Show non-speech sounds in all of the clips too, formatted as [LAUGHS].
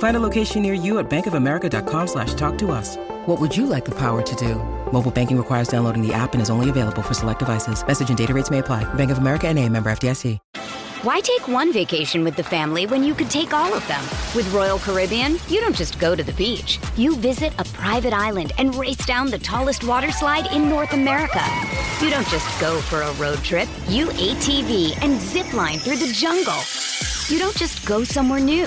Find a location near you at bankofamerica.com slash talk to us. What would you like the power to do? Mobile banking requires downloading the app and is only available for select devices. Message and data rates may apply. Bank of America and a member FDIC. Why take one vacation with the family when you could take all of them? With Royal Caribbean, you don't just go to the beach. You visit a private island and race down the tallest water slide in North America. You don't just go for a road trip. You ATV and zip line through the jungle. You don't just go somewhere new.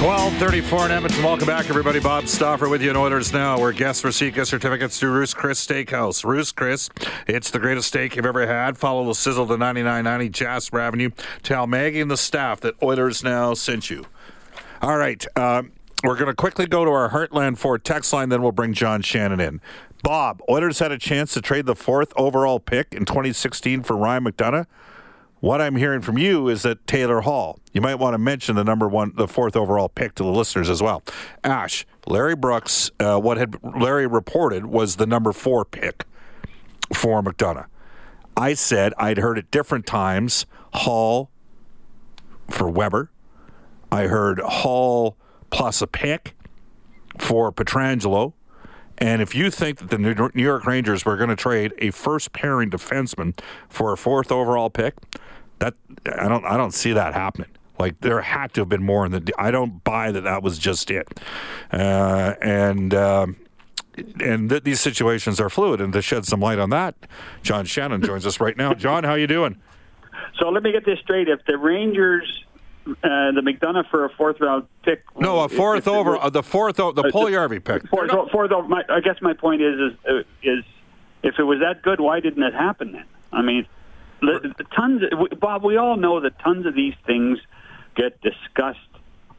1234 in Edmonton. Welcome back, everybody. Bob Stauffer with you in Oilers Now, where guests receive gift certificates to Ruth's Chris Steakhouse. Ruth's Chris, it's the greatest steak you've ever had. Follow the sizzle to 9990 Jasper Avenue. Tell Maggie and the staff that Oilers Now sent you. All right. Um, we're going to quickly go to our Heartland Ford text line, then we'll bring John Shannon in. Bob, Oilers had a chance to trade the fourth overall pick in 2016 for Ryan McDonagh. What I'm hearing from you is that Taylor Hall. You might want to mention the number one, the fourth overall pick to the listeners as well. Ash, Larry Brooks. Uh, what had Larry reported was the number four pick for McDonagh. I said I'd heard at different times Hall for Weber. I heard Hall plus a pick for Pietrangelo. And if you think that the New York Rangers were going to trade a first pairing defenseman for a fourth overall pick, that I don't I don't see that happening. Like there had to have been more in the. I don't buy that that was just it, uh, and. Um, and th- these situations are fluid, and to shed some light on that, John Shannon joins us right now. John, how you doing? So let me get this straight: if the Rangers uh, the McDonagh for a fourth round pick. No, a fourth over uh, the fourth o- the uh, Puljujarvi pick. Fourth, fourth over. My, I guess my point is is uh, is if it was that good, why didn't it happen then? I mean, the tons. Of, Bob, we all know that tons of these things get discussed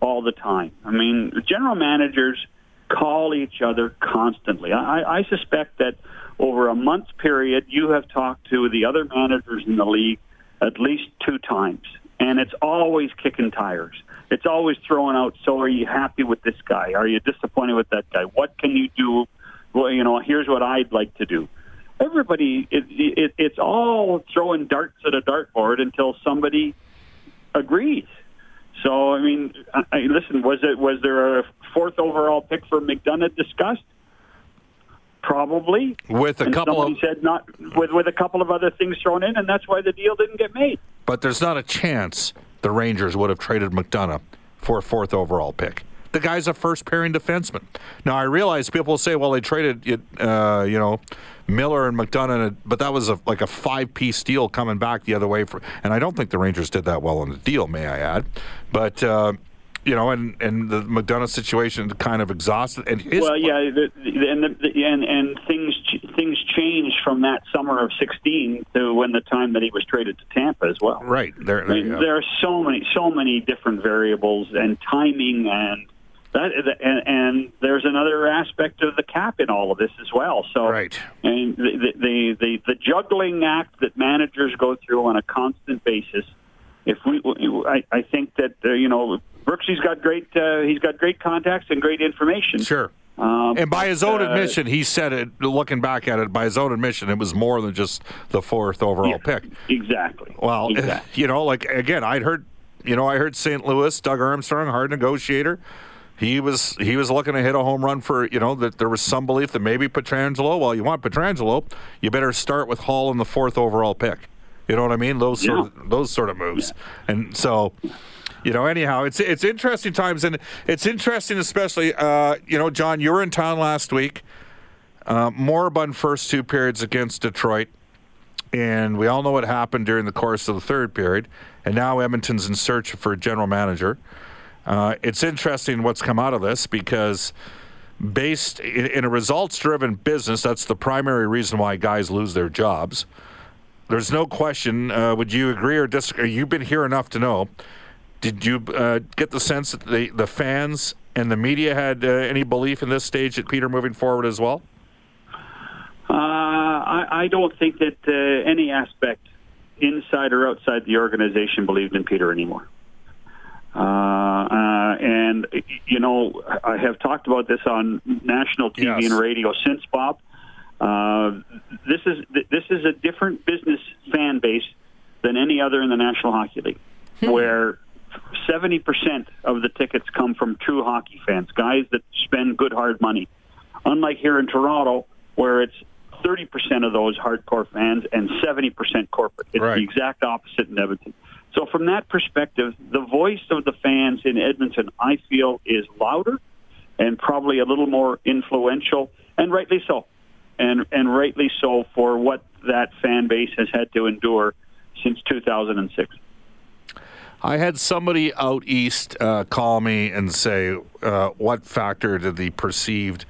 all the time. I mean, general managers call each other constantly. I, I suspect that over a month period, you have talked to the other managers in the league at least two times, and it's always kicking tires. It's always throwing out. So, are you happy with this guy? Are you disappointed with that guy? What can you do? Well, you know, here's what I'd like to do everybody it, it, it's all throwing darts at a dartboard until somebody agrees. So I mean, I, listen, was it was there a fourth overall pick for McDonagh discussed? Probably with a and couple of said not with with a couple of other things thrown in, and that's why the deal didn't get made. But there's not a chance the Rangers would have traded McDonagh for a fourth overall pick. The guy's a first pairing defenseman. Now I realize people say, well, they traded, uh, you know, Miller and McDonagh, but that was a, like a five piece deal coming back the other way. For, and I don't think the Rangers did that well on the deal, may I add. But. Uh, you know, and and the McDonagh situation kind of exhausted. And his well, yeah, the, the, and the, and and things things changed from that summer of '16 to when the time that he was traded to Tampa as well. Right there, there, I mean, there are so many so many different variables and timing and that, and, and there's another aspect of the cap in all of this as well. So, right. and the, the the the juggling act that managers go through on a constant basis. If we, I, I think that uh, you know, Brooksy's got great, uh, he's got great contacts and great information. Sure. Um, and by his own uh, admission, he said it. Looking back at it, by his own admission, it was more than just the fourth overall yeah, pick. Exactly. Well, [LAUGHS] exactly. you know, like again, I'd heard, you know, I heard St. Louis, Doug Armstrong, hard negotiator he was he was looking to hit a home run for you know that there was some belief that maybe Pietrangelo. Well, you want Pietrangelo, you better start with Hall in the fourth overall pick. You know what I mean? Those yeah. sort of those sort of moves, yeah. and so. You know, anyhow, it's it's interesting times, and it's interesting, especially, uh, you know, John, you were in town last week. Uh, moribund first two periods against Detroit, and we all know what happened during the course of the third period. And now Edmonton's in search for a general manager. Uh, it's interesting what's come out of this because, based in, in a results-driven business, that's the primary reason why guys lose their jobs. There's no question. Uh, would you agree or disagree? You've been here enough to know did you uh, get the sense that the, the fans and the media had uh, any belief in this stage at Peter moving forward as well? Uh, I, I, don't think that uh, any aspect, inside or outside the organization, believed in Peter anymore. Uh, uh, and you know, I have talked about this on national TV yes. and radio since Bob. this is this is a different business fan base than any other in the National Hockey League, hmm. Where 70% of the tickets come from true hockey fans, guys that spend good hard money. Unlike here in Toronto, where it's 30% of those hardcore fans and 70% corporate. It's right. the exact opposite in Edmonton. So from that perspective, the voice of the fans in Edmonton, I feel, is louder and probably a little more influential, and rightly so. And, and rightly so for what that fan base has had to endure since 2006. I had somebody out east uh, call me and say, uh, "What factor did the perceived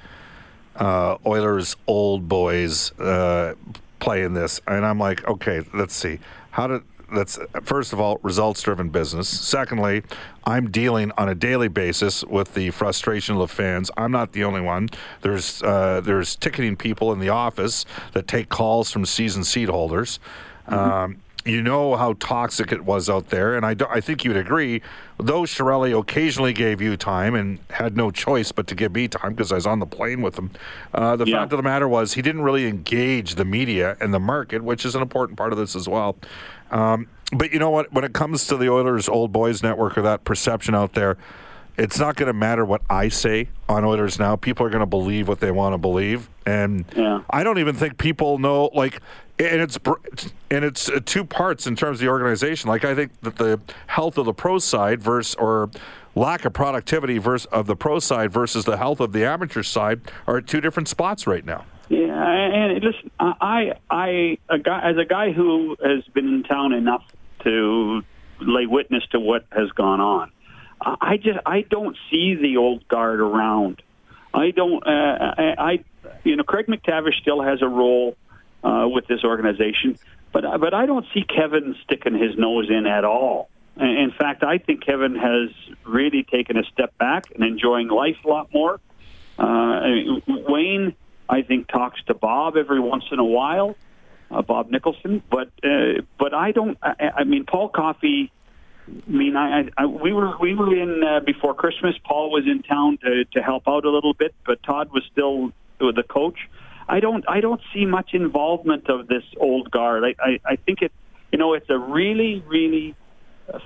uh, Oilers old boys uh, play in this?" And I'm like, "Okay, let's see. How did that's first of all results driven business. Secondly, I'm dealing on a daily basis with the frustration of fans. I'm not the only one. There's uh, there's ticketing people in the office that take calls from season seat holders. Mm-hmm. Um, you know how toxic it was out there, and I, do, I think you'd agree. Though Chiarelli occasionally gave you time and had no choice but to give me time because I was on the plane with him, uh, the yeah. fact of the matter was he didn't really engage the media and the market, which is an important part of this as well. Um, but you know what? When it comes to the Oilers Old Boys Network or that perception out there, it's not going to matter what I say on Oilers now. People are going to believe what they want to believe, and yeah. I don't even think people know. Like, and it's and it's uh, two parts in terms of the organization. Like, I think that the health of the pro side versus or lack of productivity versus of the pro side versus the health of the amateur side are at two different spots right now. Yeah, and listen, I, I, a guy, as a guy who has been in town enough to lay witness to what has gone on I just I don't see the old guard around. I don't. Uh, I, I you know Craig MacTavish still has a role uh, with this organization, but but I don't see Kevin sticking his nose in at all. In fact, I think Kevin has really taken a step back and enjoying life a lot more. Uh, Wayne, I think, talks to Bob every once in a while, uh, Bob Nicholson, but uh, but I don't. I, I mean, Paul Coffey I mean, I, I we were we were in uh, before Christmas. Paul was in town to to help out a little bit, but Todd was still the coach. I don't I don't see much involvement of this old guard. I, I I think it you know it's a really really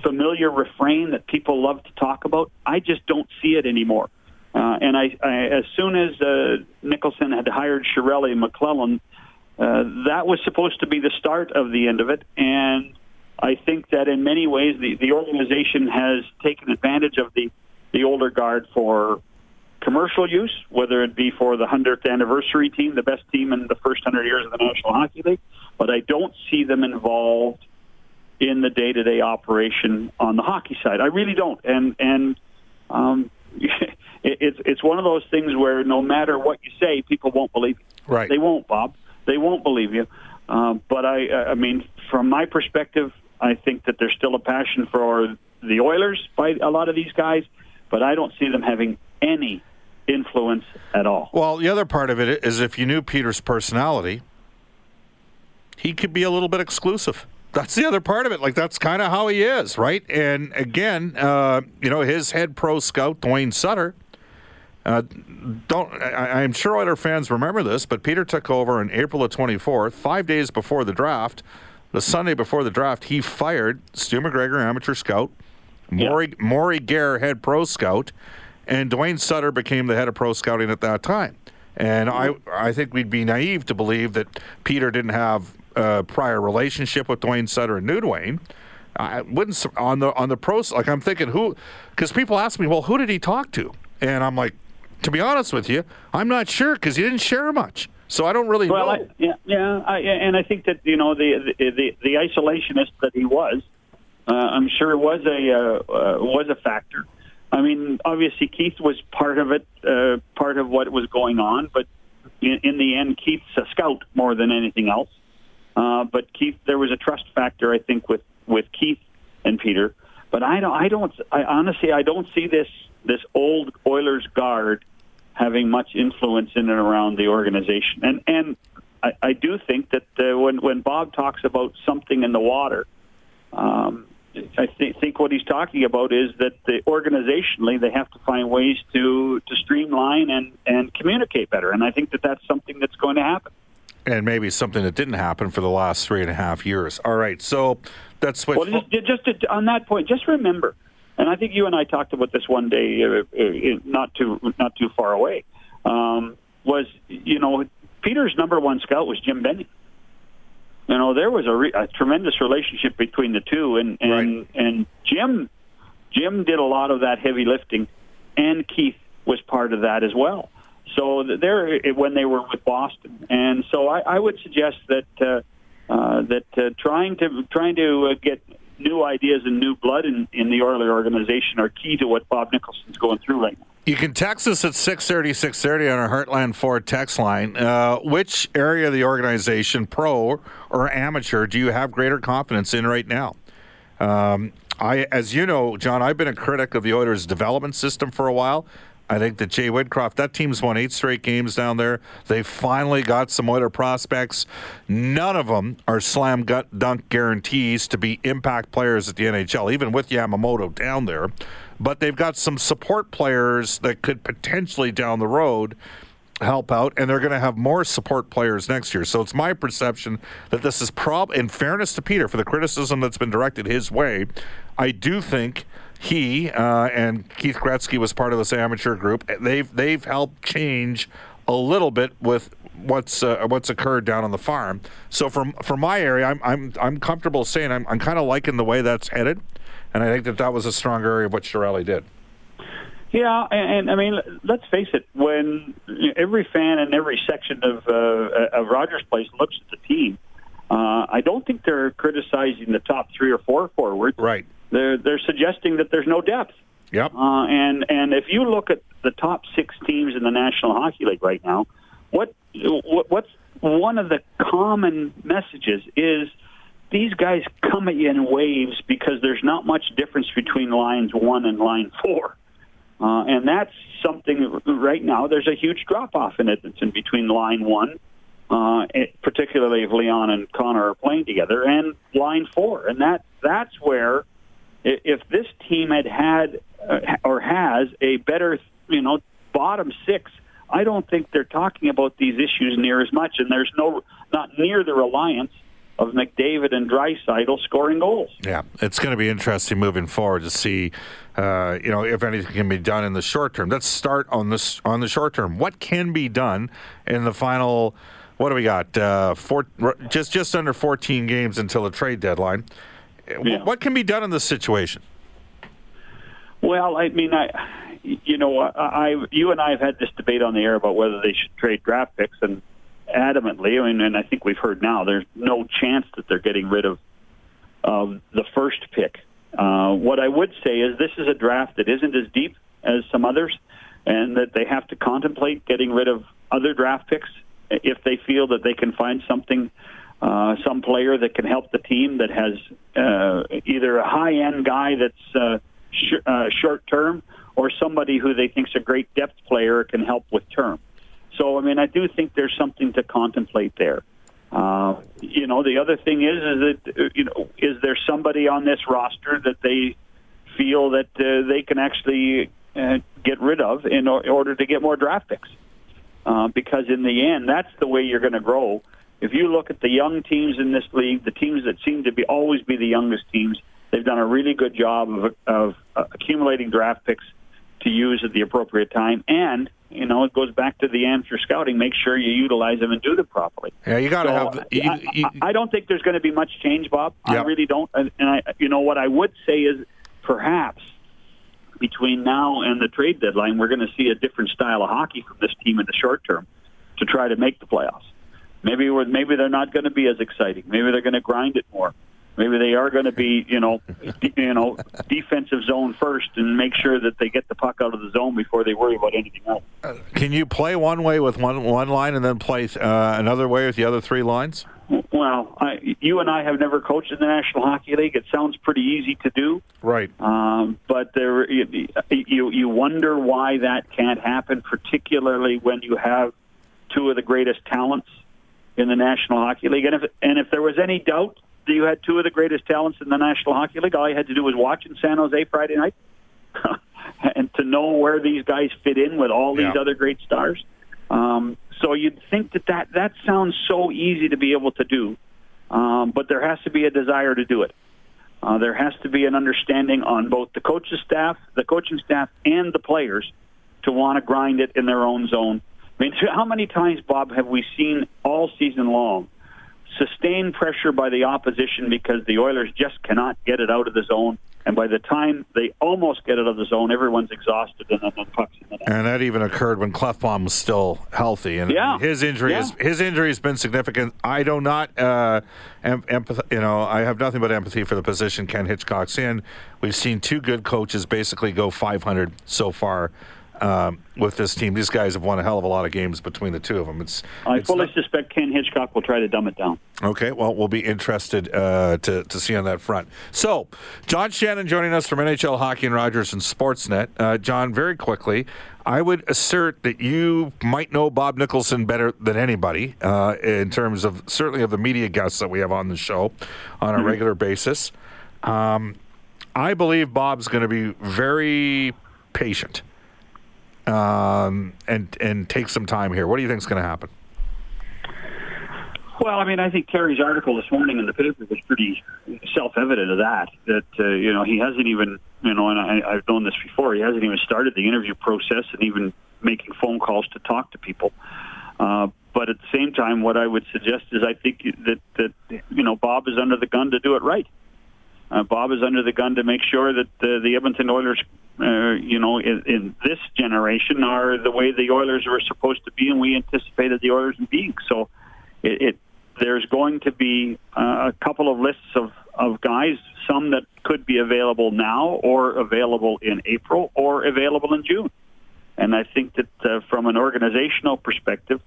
familiar refrain that people love to talk about. I just don't see it anymore. Uh, and I, I as soon as uh, Nicholson had hired Chiarelli and McLellan, uh, that was supposed to be the start of the end of it, and I think that in many ways the, the organization has taken advantage of the, the older guard for commercial use, whether it be for the 100th anniversary team, the best team in the first 100 years of the National Hockey League, but I don't see them involved in the day-to-day operation on the hockey side. I really don't. And, and um, [LAUGHS] it, it's, it's one of those things where no matter what you say, people won't believe you. Right. They won't, Bob. They won't believe you. Um, but I, I mean, from my perspective, I think that there's still a passion for the Oilers by a lot of these guys, but I don't see them having any influence at all. Well, the other part of it is if you knew Peter's personality, he could be a little bit exclusive. That's the other part of it. Like that's kind of how he is, right? And again, uh, you know, his head pro scout Duane Sutter. Uh, don't I, am sure other fans remember this, but Peter took over on April the 24th, five days before the draft the Sunday before the draft, he fired Stu MacGregor, amateur scout, Morey, yeah. Morey Gare, head pro scout, and Duane Sutter became the head of pro scouting at that time. And I, I think we'd be naive to believe that Peter didn't have a prior relationship with Duane Sutter and knew Duane. I wouldn't on the on the pros. Like I'm thinking who, because people ask me, well, who did he talk to? And I'm like, to be honest with you, I'm not sure because he didn't share much. So I don't really well, know. I, yeah, yeah, I, and I think that you know the the the, the isolationist that he was, uh, I'm sure was a uh, uh, was a factor. I mean, obviously Keith was part of it, uh, part of what was going on, but in, in the end, Keith's a scout more than anything else. Uh, but Keith, there was a trust factor, I think, with with Keith and Peter. But I don't, I don't, I honestly, I don't see this this old Oilers guard having much influence in and around the organization. And and I, I do think that uh, when when Bob talks about something in the water, um, I th- think what he's talking about is that the organizationally they have to find ways to to streamline and and communicate better. And I think that that's something that's going to happen. And maybe something that didn't happen for the last three and a half years. All right, so that's what. Well, just, just to, on that point, just remember and I think you and I talked about this one day, uh, uh, not too not too far away. Um, was you know Peter's number one scout was Jim Benning. You know there was a, re- a tremendous relationship between the two, and and right. and Jim Jim did a lot of that heavy lifting, and Keith was part of that as well. So there, when they were with Boston, and so I, I would suggest that uh, uh, that uh, trying to trying to uh, get new ideas and new blood in, in the Oiler organization are key to what Bob Nicholson's going through right now. You can text us at 630, 630 on our Heartland Ford text line. Uh, which area of the organization, pro or amateur, do you have greater confidence in right now? Um, I, as you know, John, I've been a critic of the Oilers' development system for a while. I think that Jay Woodcroft, that team's won eight straight games down there. They finally got some other prospects. None of them are slam dunk guarantees to be impact players at the NHL, even with Yamamoto down there. But they've got some support players that could potentially down the road help out, and they're going to have more support players next year. So it's my perception that this is prob. In fairness to Peter, for the criticism that's been directed his way, I do think he uh, and Keith Gretzky was part of this amateur group. They've they've helped change a little bit with what's uh, what's occurred down on the farm. So from from my area, I'm I'm I'm comfortable saying I'm I'm kind of liking the way that's headed, and I think that that was a strong area of what Chiarelli did. Yeah, and, and I mean, let's face it. When every fan in every section of uh, of Rogers Place looks at the team, uh, I don't think they're criticizing the top three or four forwards. Right. They're they're suggesting that there's no depth. Yep. Uh, and and if you look at the top six teams in the National Hockey League right now, what, what what's one of the common messages is these guys come at you in waves because there's not much difference between lines one and line four. Uh, and that's something right now. There's a huge drop off in Edmonton between line one, uh, particularly if Leon and Connor are playing together, and line four. And that that's where if this team had had uh, or has a better, you know, bottom six, I don't think they're talking about these issues near as much, and there's no not near the reliance of McDavid and Draisaitl scoring goals. Yeah, it's going to be interesting moving forward to see, uh, you know, if anything can be done in the short term. Let's start on this on the short term. What can be done in the final? What do we got? Uh, four, just just under 14 games until the trade deadline. Yeah. What can be done in this situation? Well, I mean, I, you know, I, I, you and I have had this debate on the air about whether they should trade draft picks, and adamantly, I mean, and I think we've heard now there's no chance that they're getting rid of of the first pick. Uh, what I would say is this is a draft that isn't as deep as some others, and that they have to contemplate getting rid of other draft picks if they feel that they can find something uh, some player that can help the team that has uh, either a high end guy that's uh, sh- uh, short term or somebody who they think is a great depth player can help with term. So, I mean, I do think there's something to contemplate there. Uh, you know, the other thing is, is that you know, is there somebody on this roster that they feel that uh, they can actually uh, get rid of in order to get more draft picks? Uh, because in the end, that's the way you're going to grow if you look at the young teams in this league, the teams that seem to be always be the youngest teams, they've done a really good job of, of uh, accumulating draft picks to use at the appropriate time. And you know, it goes back to the amateur scouting. Make sure you utilize them and do them properly. Yeah, you got to So, have. You, I, you, I, I don't think there's going to be much change, Bob. I really don't. And, and I, you know, what I would say is perhaps between now and the trade deadline, we're going to see a different style of hockey from this team in the short term to try to make the playoffs. Maybe we're, maybe they're not going to be as exciting. Maybe they're going to grind it more. Maybe they are going to be, you know, de- you know, defensive zone first and make sure that they get the puck out of the zone before they worry about anything else. can you play one way with one one line and then play uh, another way with the other three lines? Well, I, you and I have never coached in the National Hockey League. It sounds pretty easy to do. Right. Um, but there, you, you you wonder why that can't happen, particularly when you have two of the greatest talents in the National Hockey League. And if and if there was any doubt you had two of the greatest talents in the National Hockey League, all you had to do was watch in San Jose Friday night, [LAUGHS] and to know where these guys fit in with all these Yeah. other great stars. Um, so you'd think that, that that sounds so easy to be able to do, um, but there has to be a desire to do it. Uh, there has to be an understanding on both the coach's staff, the coaching staff, and the players to want to grind it in their own zone. I mean, [LAUGHS] how many times, Bob, have we seen all season long sustained pressure by the opposition because the Oilers just cannot get it out of the zone, and by the time they almost get it out of the zone, everyone's exhausted and then the puck's in the net. And that even occurred when Klefbom was still healthy, and Yeah. his injury Yeah. is his injury has been significant. I do not, uh, em- empath- you know, I have nothing but empathy for the position Ken Hitchcock's in. We've seen two good coaches basically go 500 so far um, with this team. These guys have won a hell of a lot of games between the two of them. It's, I it's fully not- suspect Ken Hitchcock will try to dumb it down. Okay, well, we'll be interested uh, to, to see on that front. So, John Shannon joining us from NHL Hockey and Rogers and Sportsnet. Uh, John, very quickly, I would assert that you might know Bob Nicholson better than anybody uh, in terms of certainly of the media guests that we have on the show on a regular basis. Um, I believe Bob's going to be very patient um, and and take some time here. What do you think is going to happen? Well, I mean, I think Terry's article this morning in the paper was pretty self-evident of that. That uh, you know he hasn't even you know, and I, I've known this before. He hasn't even started the interview process and even making phone calls to talk to people. Uh, but at the same time, what I would suggest is I think that that you know Bob is under the gun to do it right. Uh, Bob is under the gun to make sure that uh, the Edmonton Oilers, uh, you know, in, in this generation are the way the Oilers were supposed to be, and we anticipated the Oilers being. So, it, it there's going to be uh, a couple of lists of of guys, some that could be available now, or available in April, or available in June. And I think that uh, from an organizational perspective,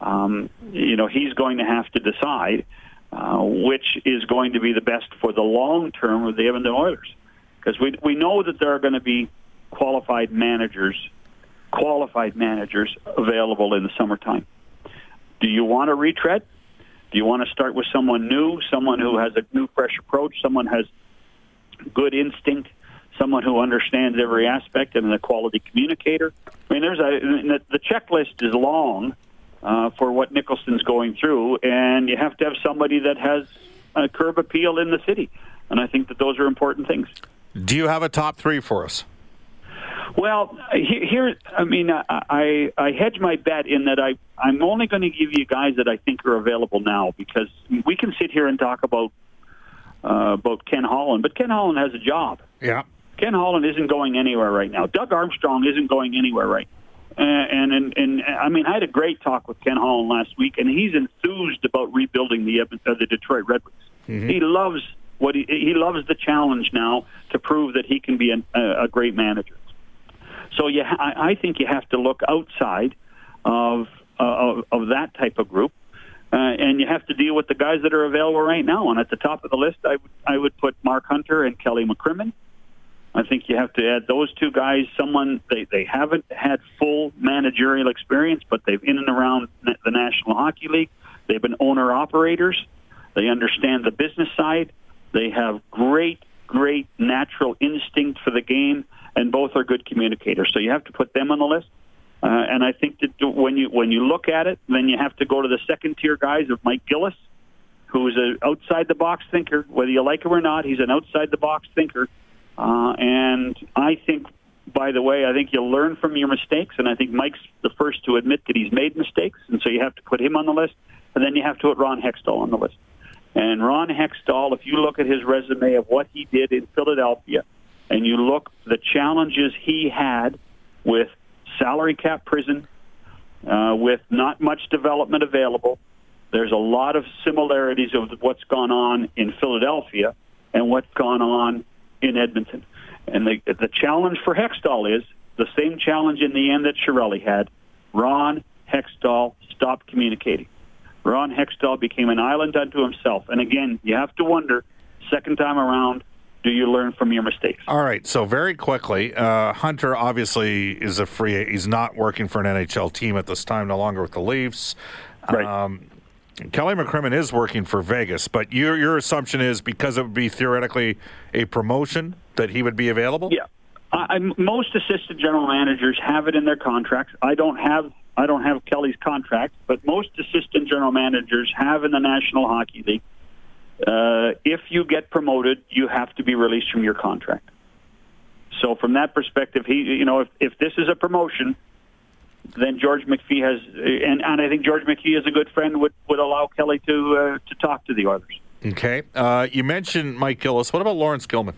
um, you know, he's going to have to decide uh, Uh, which is going to be the best for the long term of the Edmonton Oilers. Because we we know that there are going to be qualified managers, qualified managers available in the summertime. Do you want to retread? Do you want to start with someone new, someone who has a new, fresh approach, someone has good instinct, someone who understands every aspect and a quality communicator? I mean, there's a the checklist is long uh, for what Nicholson's going through, and you have to have somebody that has a curb appeal in the city. And I think that those are important things. Do you have a top three for us? Well, here, I mean, I, I, I hedge my bet in that I, I'm only going to give you guys that I think are available now because we can sit here and talk about uh, about Ken Holland, but Ken Holland has a job. Yeah. Ken Holland isn't going anywhere right now. Doug Armstrong isn't going anywhere right. Uh, and, and and I mean, I had a great talk with Ken Holland last week, and he's enthused about rebuilding the uh, the Detroit Red Wings. He loves what he he loves the challenge now to prove that he can be an, a, a great manager. So yeah, I, I think you have to look outside of uh, of, of that type of group, uh, and you have to deal with the guys that are available right now. And at the top of the list, I would I would put Mark Hunter and Kelly McCrimmon. I think you have to add those two guys. Someone they they haven't had full managerial experience, but they've in and around the National Hockey League. They've been owner operators. They understand the business side. They have great great natural instinct for the game, and both are good communicators. So you have to put them on the list. Uh, and I think that when you when you look at it, then you have to go to the second tier guys of Mike Gillis, who is an outside the box thinker. Whether you like him or not, he's an outside the box thinker. Uh, and I think by the way, I think you learn from your mistakes, and I think Mike's the first to admit that he's made mistakes, and so you have to put him on the list, and then you have to put Ron Hextall on the list. And Ron Hextall, if you look at his resume of what he did in Philadelphia, and you look the challenges he had with salary cap prison, uh, with not much development available, there's a lot of similarities of what's gone on in Philadelphia and what's gone on in Edmonton. And the, the challenge for Hextall is the same challenge in the end that Chiarelli had. Ron Hextall stopped communicating. Ron Hextall became an island unto himself. And again, you have to wonder, second time around, do you learn from your mistakes? All right. So very quickly, uh, Hunter obviously is a free. He's not working for an NHL team at this time, no longer with the Leafs. Right. Um, Kelly McCrimmon is working for Vegas, but your your assumption is because it would be theoretically a promotion that he would be available. Yeah, I, most assistant general managers have it in their contracts. I don't have I don't have Kelly's contract, but most assistant general managers have in the National Hockey League. Uh, if you get promoted, you have to be released from your contract. So from that perspective, he you know if if this is a promotion, then George McPhee has, and, and I think George McPhee is a good friend would, would allow Kelly to uh, to talk to the Oilers. Okay. Uh, you mentioned Mike Gillis. What about Laurence Gilman?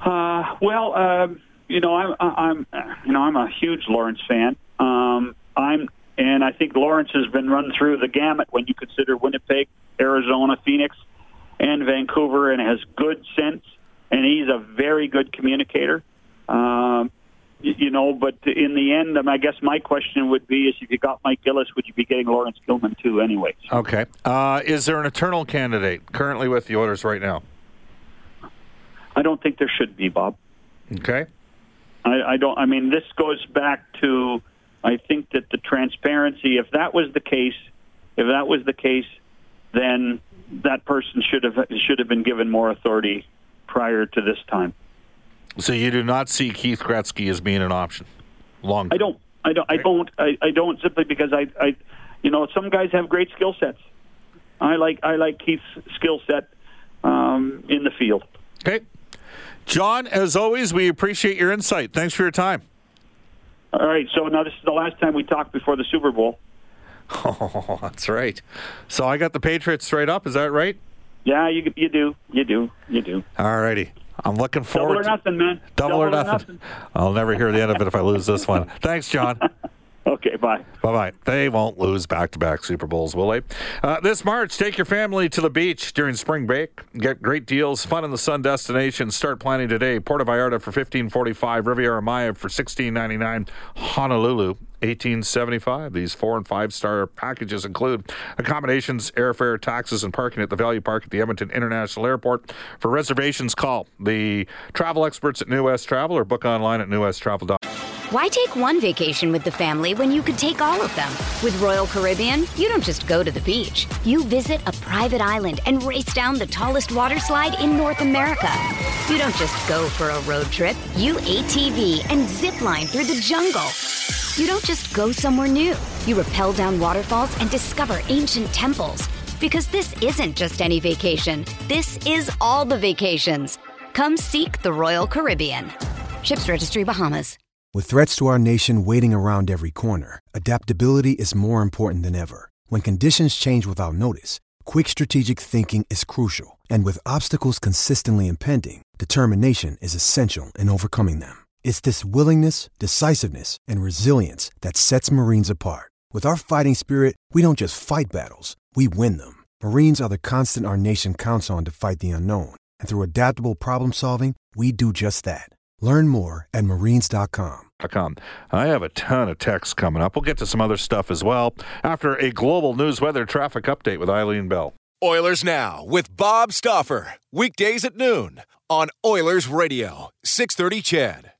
Uh, well, um, you know, I'm, I'm, you know, I'm a huge Laurence fan. Um, I'm, and I think Laurence has been run through the gamut when you consider Winnipeg, Arizona, Phoenix, and Vancouver, and has good sense, and he's a very good communicator. Um, you know, but in the end, um, I guess my question would be: is if you got Mike Gillis, would you be getting Laurence Gilman too? Anyway. Okay. Uh, is there an eternal candidate currently with the Oilers right now? I don't think there should be, Bob. Okay. I, I don't. I mean, this goes back to. I think that the transparency. If that was the case, if that was the case, then that person should have should have been given more authority prior to this time. So you do not see Keith Gretzky as being an option long. I don't. I don't. I don't. I, I don't simply because I, I, you know, some guys have great skill sets. I like I like Keith's skill set um, in the field. Okay, John. As always, we appreciate your insight. Thanks for your time. All right. So now this is the last time we talk before the Super Bowl. [LAUGHS] Oh, that's right. So I got the Patriots straight up. Is that right? Yeah, you you do. You do. You do. All righty. I'm looking forward. Double or nothing, man. Double, Double or, or nothing. nothing. I'll never hear the end of it if I lose this one. [LAUGHS] Thanks, John. Okay, bye. Bye bye. They won't lose back to back Super Bowls, will they? Uh, this March, take your family to the beach during spring break. Get great deals, fun in the sun destinations. Start planning today. Puerto Vallarta for fifteen forty five, Riviera Maya for sixteen ninety nine, Honolulu. 1875. These four and five star packages include accommodations, airfare, taxes, and parking at the Value Park at the Edmonton International Airport. For reservations, call the travel experts at New West Travel or book online at newwesttravel.com. Why take one vacation with the family when you could take all of them? With Royal Caribbean, you don't just go to the beach. You visit a private island and race down the tallest water slide in North America. You don't just go for a road trip. You ATV and zip line through the jungle. You don't just go somewhere new. You rappel down waterfalls and discover ancient temples. Because this isn't just any vacation. This is all the vacations. Come seek the Royal Caribbean. Ships Registry Bahamas. With threats to our nation waiting around every corner, adaptability is more important than ever. When conditions change without notice, quick strategic thinking is crucial. And with obstacles consistently impending, determination is essential in overcoming them. It's this willingness, decisiveness, and resilience that sets Marines apart. With our fighting spirit, we don't just fight battles, we win them. Marines are the constant our nation counts on to fight the unknown. And through adaptable problem solving, we do just that. Learn more at marines.com. I have a ton of texts coming up. We'll get to some other stuff as well after a global news weather traffic update with Eileen Bell. Oilers Now with Bob Stauffer. Weekdays at noon on Oilers Radio, 630 CHED.